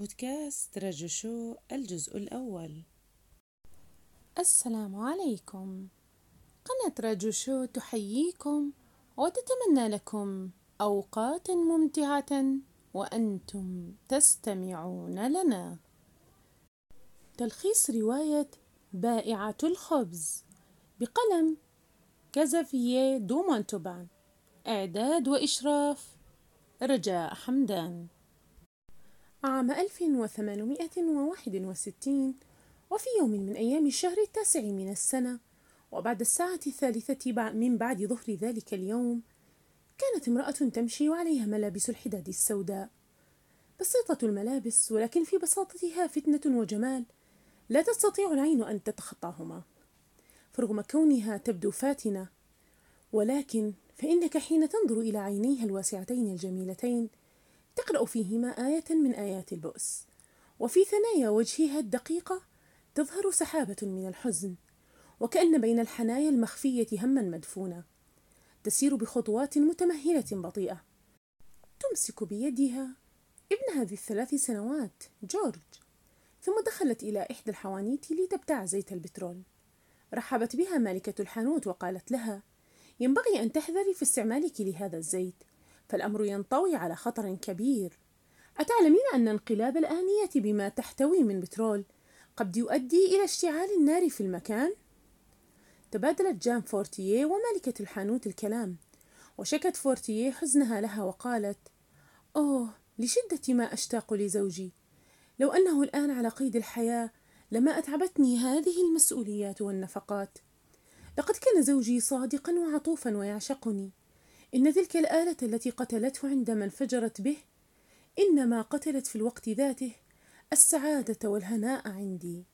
بودكاست رجو شو الجزء الأول. السلام عليكم. قناة رجو شو تحييكم وتتمنى لكم أوقات ممتعة وأنتم تستمعون لنا. تلخيص رواية بائعة الخبز بقلم كازافييه دو مونتوبان إعداد وإشراف رجاء حمدان. عام 1861 وفي يوم من أيام الشهر التاسع من السنة وبعد الساعة الثالثة من بعد ظهر ذلك اليوم كانت امرأة تمشي وعليها ملابس الحداد السوداء. بسيطة الملابس ولكن في بساطتها فتنة وجمال لا تستطيع العين أن تتخطاهما. فرغم كونها تبدو فاتنة ولكن فإنك حين تنظر إلى عينيها الواسعتين الجميلتين تقرأ فيهما آية من آيات البؤس. وفي ثنايا وجهها الدقيقة تظهر سحابة من الحزن وكأن بين الحنايا المخفية هما مدفونا تسير بخطوات متمهلة بطيئة. تمسك بيدها ابنها ذي الثلاث سنوات جورج. ثم دخلت إلى إحدى الحوانيت لتبتاع زيت البترول. رحبت بها مالكة الحانوت وقالت لها ينبغي أن تحذري في استعمالك لهذا الزيت فالأمر ينطوي على خطر كبير. أتعلمين أن انقلاب الآنية بما تحتوي من بترول قد يؤدي إلى اشتعال النار في المكان؟ تبادلت جان فورتيه ومالكة الحانوت الكلام وشكت فورتيه حزنها لها وقالت أوه لشدة ما أشتاق لزوجي. لو أنه الآن على قيد الحياة لما أتعبتني هذه المسؤوليات والنفقات. لقد كان زوجي صادقا وعطوفا ويعشقني. إن تلك الآلة التي قتلته عندما انفجرت به إنما قتلت في الوقت ذاته السعادة والهناء عندي.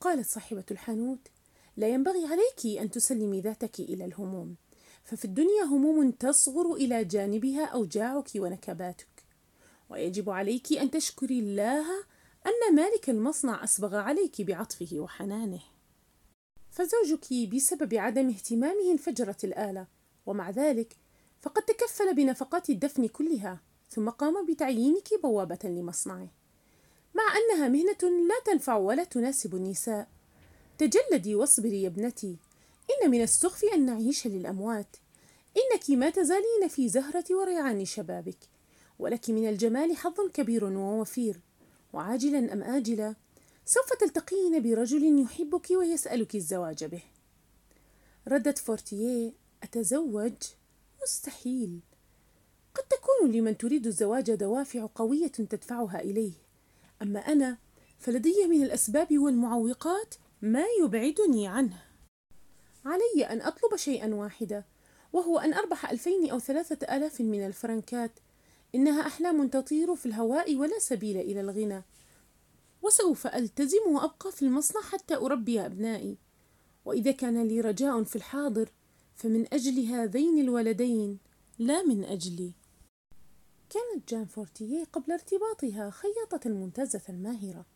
قالت صاحبة الحانوت: لا ينبغي عليك أن تسلمي ذاتك إلى الهموم، ففي الدنيا هموم تصغر إلى جانبها أوجاعك ونكباتك، ويجب عليك أن تشكري الله أن مالك المصنع أسبغ عليك بعطفه وحنانه. فزوجك بسبب عدم اهتمامه انفجرت الآلة، ومع ذلك فقد تكفل بنفقات الدفن كلها ثم قام بتعيينك بوابة لمصنعه. مع أنها مهنة لا تنفع ولا تناسب النساء. تجلدي واصبري يا ابنتي. إن من السخف أن نعيش للأموات. إنك ما تزالين في زهرة وريعان شبابك. ولك من الجمال حظ كبير ووفير. وعاجلا أم آجلا سوف تلتقين برجل يحبك ويسألك الزواج به. ردت فورتيه أتزوج؟ مستحيل. قد تكون لمن تريد الزواج دوافع قوية تدفعها إليه. أما أنا فلدي من الأسباب والمعوقات ما يبعدني عنه. علي أن أطلب شيئا واحدا وهو أن أربح ألفين أو ثلاثة آلاف من الفرنكات. إنها أحلام تطير في الهواء ولا سبيل إلى الغنى. وسوف ألتزم وأبقى في المصنع حتى أربي أبنائي. وإذا كان لي رجاء في الحاضر فمن أجل هذين الولدين لا من أجلي كانت جان فورتيه قبل ارتباطها خياطة ممتازة ماهرة.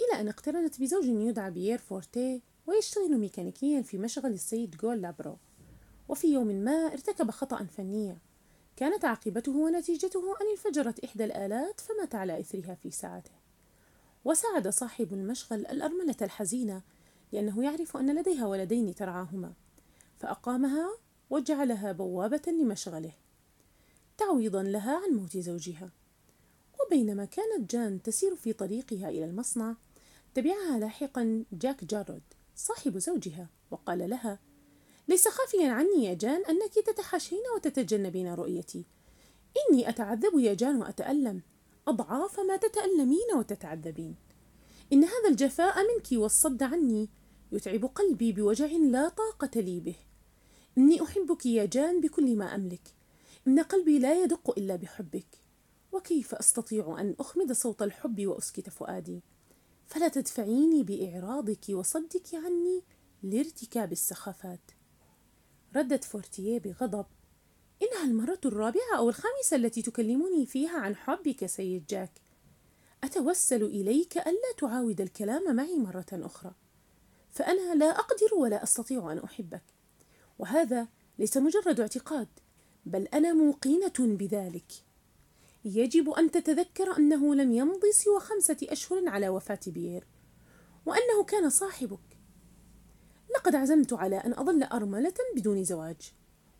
إلى أن اقترنت بزوج يدعى بيير فورتيه ويشتغل ميكانيكيا في مشغل السيد جول لابرو. وفي يوم ما ارتكب خطأ فنيا. كانت عاقبته ونتيجته أن انفجرت إحدى الآلات فمات على إثرها في ساعته. وساعد صاحب المشغل الأرملة الحزينة لأنه يعرف أن لديها ولدين ترعاهما. فأقامها وجعلها بوابة لمشغله تعويضا لها عن موت زوجها. وبينما كانت جان تسير في طريقها إلى المصنع تبعها لاحقا جاك جارود صاحب زوجها وقال لها ليس خافيا عني يا جان أنك تتحاشين وتتجنبين رؤيتي. إني أتعذب يا جان وأتألم. أضعاف ما تتألمين وتتعذبين. إن هذا الجفاء منك والصد عني. يتعب قلبي بوجع لا طاقة لي به. إني أحبك يا جان بكل ما أملك. إن قلبي لا يدق إلا بحبك. وكيف أستطيع أن أخمد صوت الحب وأسكت فؤادي؟ فلا تدفعيني بإعراضك وصدك عني لارتكاب السخافات. ردت فورتيه بغضب. إنها المرة الرابعة أو الخامسة التي تكلمني فيها عن حبك سيد جاك. أتوسل إليك ألا تعاود الكلام معي مرة أخرى. فأنا لا أقدر ولا أستطيع أن أحبك. وهذا ليس مجرد اعتقاد بل أنا موقنة بذلك. يجب أن تتذكر أنه لم يمض سوى خمسة أشهر على وفاة بيير وأنه كان صاحبك. لقد عزمت على أن أظل أرملة بدون زواج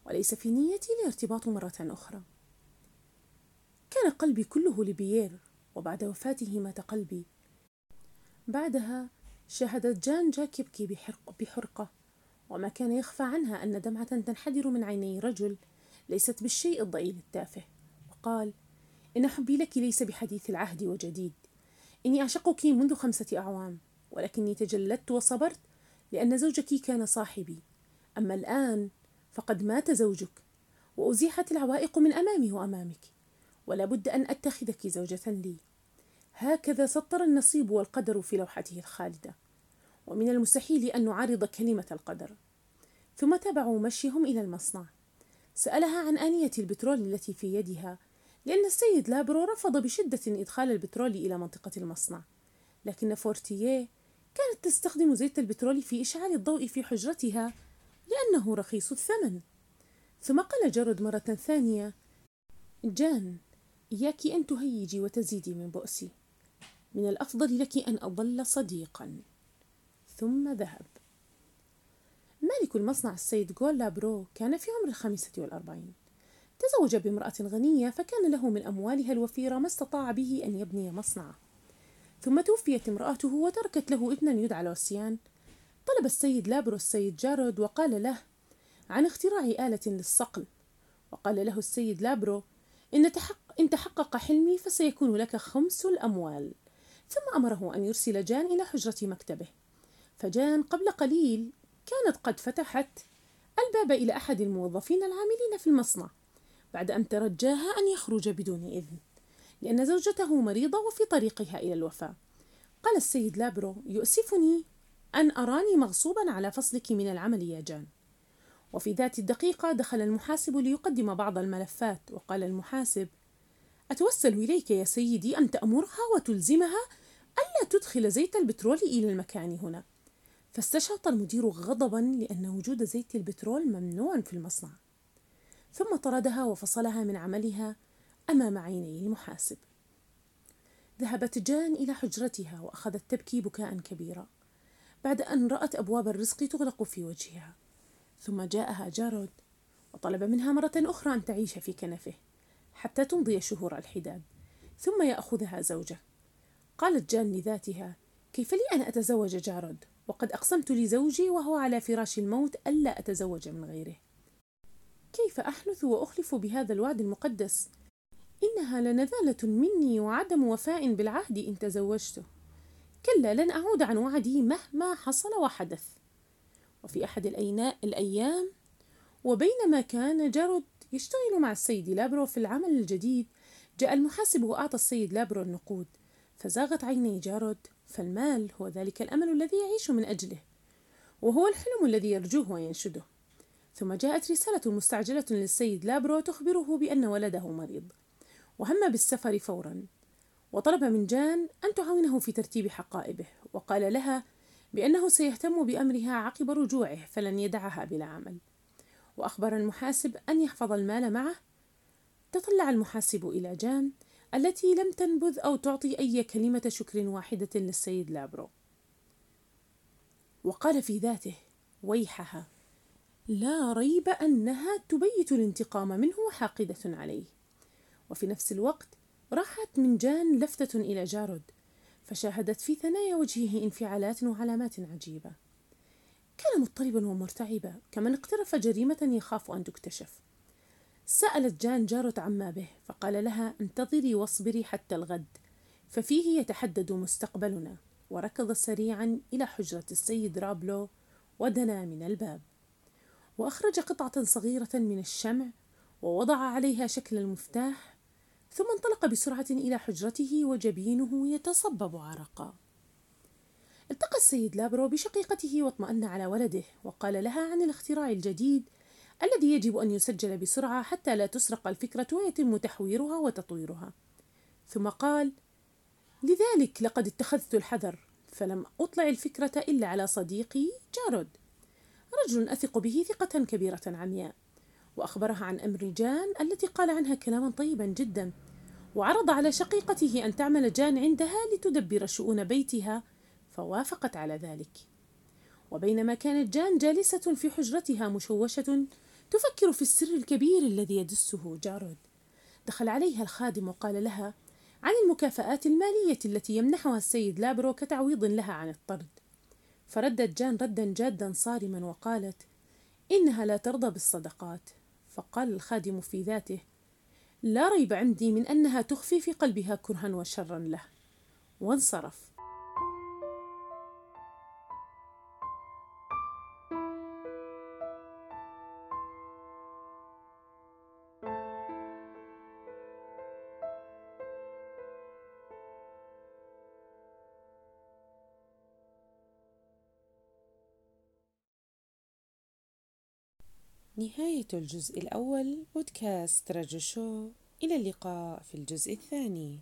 وليس في نيتي الارتباط مرة أخرى. كان قلبي كله لبيير وبعد وفاته مات قلبي. بعدها شاهدت جان جاك يبكي بحرق بحرقة وما كان يخفى عنها أن دمعة تنحدر من عيني رجل ليست بالشيء الضئيل التافه. وقال إن حبي لك ليس بحديث العهد وجديد. إني أعشقك منذ خمسة أعوام ولكني تجلدت وصبرت لأن زوجك كان صاحبي. أما الآن فقد مات زوجك وأزيحت العوائق من أمامي وأمامك ولا بد أن أتخذك زوجة لي. هكذا سطر النصيب والقدر في لوحته الخالدة. ومن المستحيل أن نعارض كلمة القدر. ثم تابعوا مشيهم إلى المصنع. سألها عن آنية البترول التي في يدها لأن السيد لابرو رفض بشدة إدخال البترول إلى منطقة المصنع. لكن فورتيه كانت تستخدم زيت البترول في إشعال الضوء في حجرتها لأنه رخيص الثمن. ثم قال جرد مرة ثانية جان إياك أن تهيجي وتزيدي من بؤسي. من الأفضل لك أن أظل صديقا. ثم ذهب. مالك المصنع السيد جول لابرو كان في عمر الخامسة والأربعين. تزوج بامرأة غنية فكان له من أموالها الوفيرة ما استطاع به أن يبني مصنعه ثم توفيت امرأته وتركت له ابنا يدعى لوسيان طلب السيد لابرو السيد جارود وقال له عن اختراع آلة للصقل. وقال له السيد لابرو إن, تحق إن تحقق حلمي فسيكون لك خمس الأموال. ثم أمره أن يرسل جان إلى حجرة مكتبه. فجان قبل قليل كانت قد فتحت الباب إلى أحد الموظفين العاملين في المصنع بعد أن ترجاها أن يخرج بدون إذن لأن زوجته مريضة وفي طريقها إلى الوفاة. قال السيد لابرو يؤسفني أن أراني مغصوبا على فصلك من العمل يا جان. وفي ذات الدقيقة دخل المحاسب ليقدم بعض الملفات وقال المحاسب أتوسل إليك يا سيدي أن تأمرها وتلزمها ألا تدخل زيت البترول إلى المكان هنا. فاستشهط المدير غضبا لأن وجود زيت البترول ممنوع في المصنع. ثم طردها وفصلها من عملها أمام عيني المحاسب. ذهبت جان إلى حجرتها وأخذت تبكي بكاء كبيرا بعد أن رأت أبواب الرزق تغلق في وجهها. ثم جاءها جارود وطلب منها مرة أخرى أن تعيش في كنفه. حتى تمضي شهور الحداد ثم يأخذها زوجه. قالت جان لذاتها كيف لي أن أتزوج جارود وقد أقسمت لزوجي وهو على فراش الموت ألا أتزوج من غيره. كيف أحنث وأخلف بهذا الوعد المقدس؟ إنها لنذالة مني وعدم وفاء بالعهد إن تزوجته. كلا لن أعود عن وعدي مهما حصل وحدث. وفي أحد الأيام وبينما كان جارود يشتغل مع السيد لابرو في العمل الجديد. جاء المحاسب وأعطى السيد لابرو النقود. فزاغت عيني جارود. فالمال هو ذلك الأمل الذي يعيش من أجله وهو الحلم الذي يرجوه وينشده. ثم جاءت رسالة مستعجلة للسيد لابرو تخبره بأن ولده مريض وهمّ بالسفر فورا. وطلب من جان أن تعاونه في ترتيب حقائبه وقال لها بأنه سيهتم بأمرها عقب رجوعه فلن يدعها بلا عمل. وأخبر المحاسب أن يحفظ المال معه. تطلع المحاسب إلى جان التي لم تنبس أو تعطي أي كلمة شكر واحدة للسيد لابرو. وقال في ذاته ويحها لا ريب أنها تبيت الانتقام منه وحاقدة عليه. وفي نفس الوقت راحت من جان لفتة إلى جارود فشاهدت في ثنايا وجهه انفعالات وعلامات عجيبة. كان مضطربا ومرتعبا كمن اقترف جريمة يخاف أن تكتشف. سألت جان جارت عما به فقال لها انتظري واصبري حتى الغد ففيه يتحدد مستقبلنا. وركض سريعا إلى حجرة السيد رابلو ودنا من الباب. وأخرج قطعة صغيرة من الشمع ووضع عليها شكل المفتاح ثم انطلق بسرعة إلى حجرته وجبينه يتصبب عرقا. التقى السيد لابرو بشقيقته واطمأن على ولده وقال لها عن الاختراع الجديد الذي يجب أن يسجل بسرعة حتى لا تسرق الفكرة ويتم تحويرها وتطويرها. ثم قال لذلك لقد اتخذت الحذر فلم أطلع الفكرة إلا على صديقي جارود رجل أثق به ثقة كبيرة عمياء. وأخبرها عن أمر جان التي قال عنها كلاما طيبا جدا وعرض على شقيقته أن تعمل جان عندها لتدبر شؤون بيتها فوافقت على ذلك. وبينما كانت جان جالسة في حجرتها مشوشة تفكر في السر الكبير الذي يدسه جارود. دخل عليها الخادم وقال لها عن المكافآت المالية التي يمنحها السيد لابرو كتعويض لها عن الطرد. فردت جان ردا جادا صارما وقالت إنها لا ترضى بالصدقات. فقال الخادم في ذاته لا ريب عندي من أنها تخفي في قلبها كرها وشرا له. وانصرف. نهاية الجزء الأول بودكاست رجو شو. إلى اللقاء في الجزء الثاني.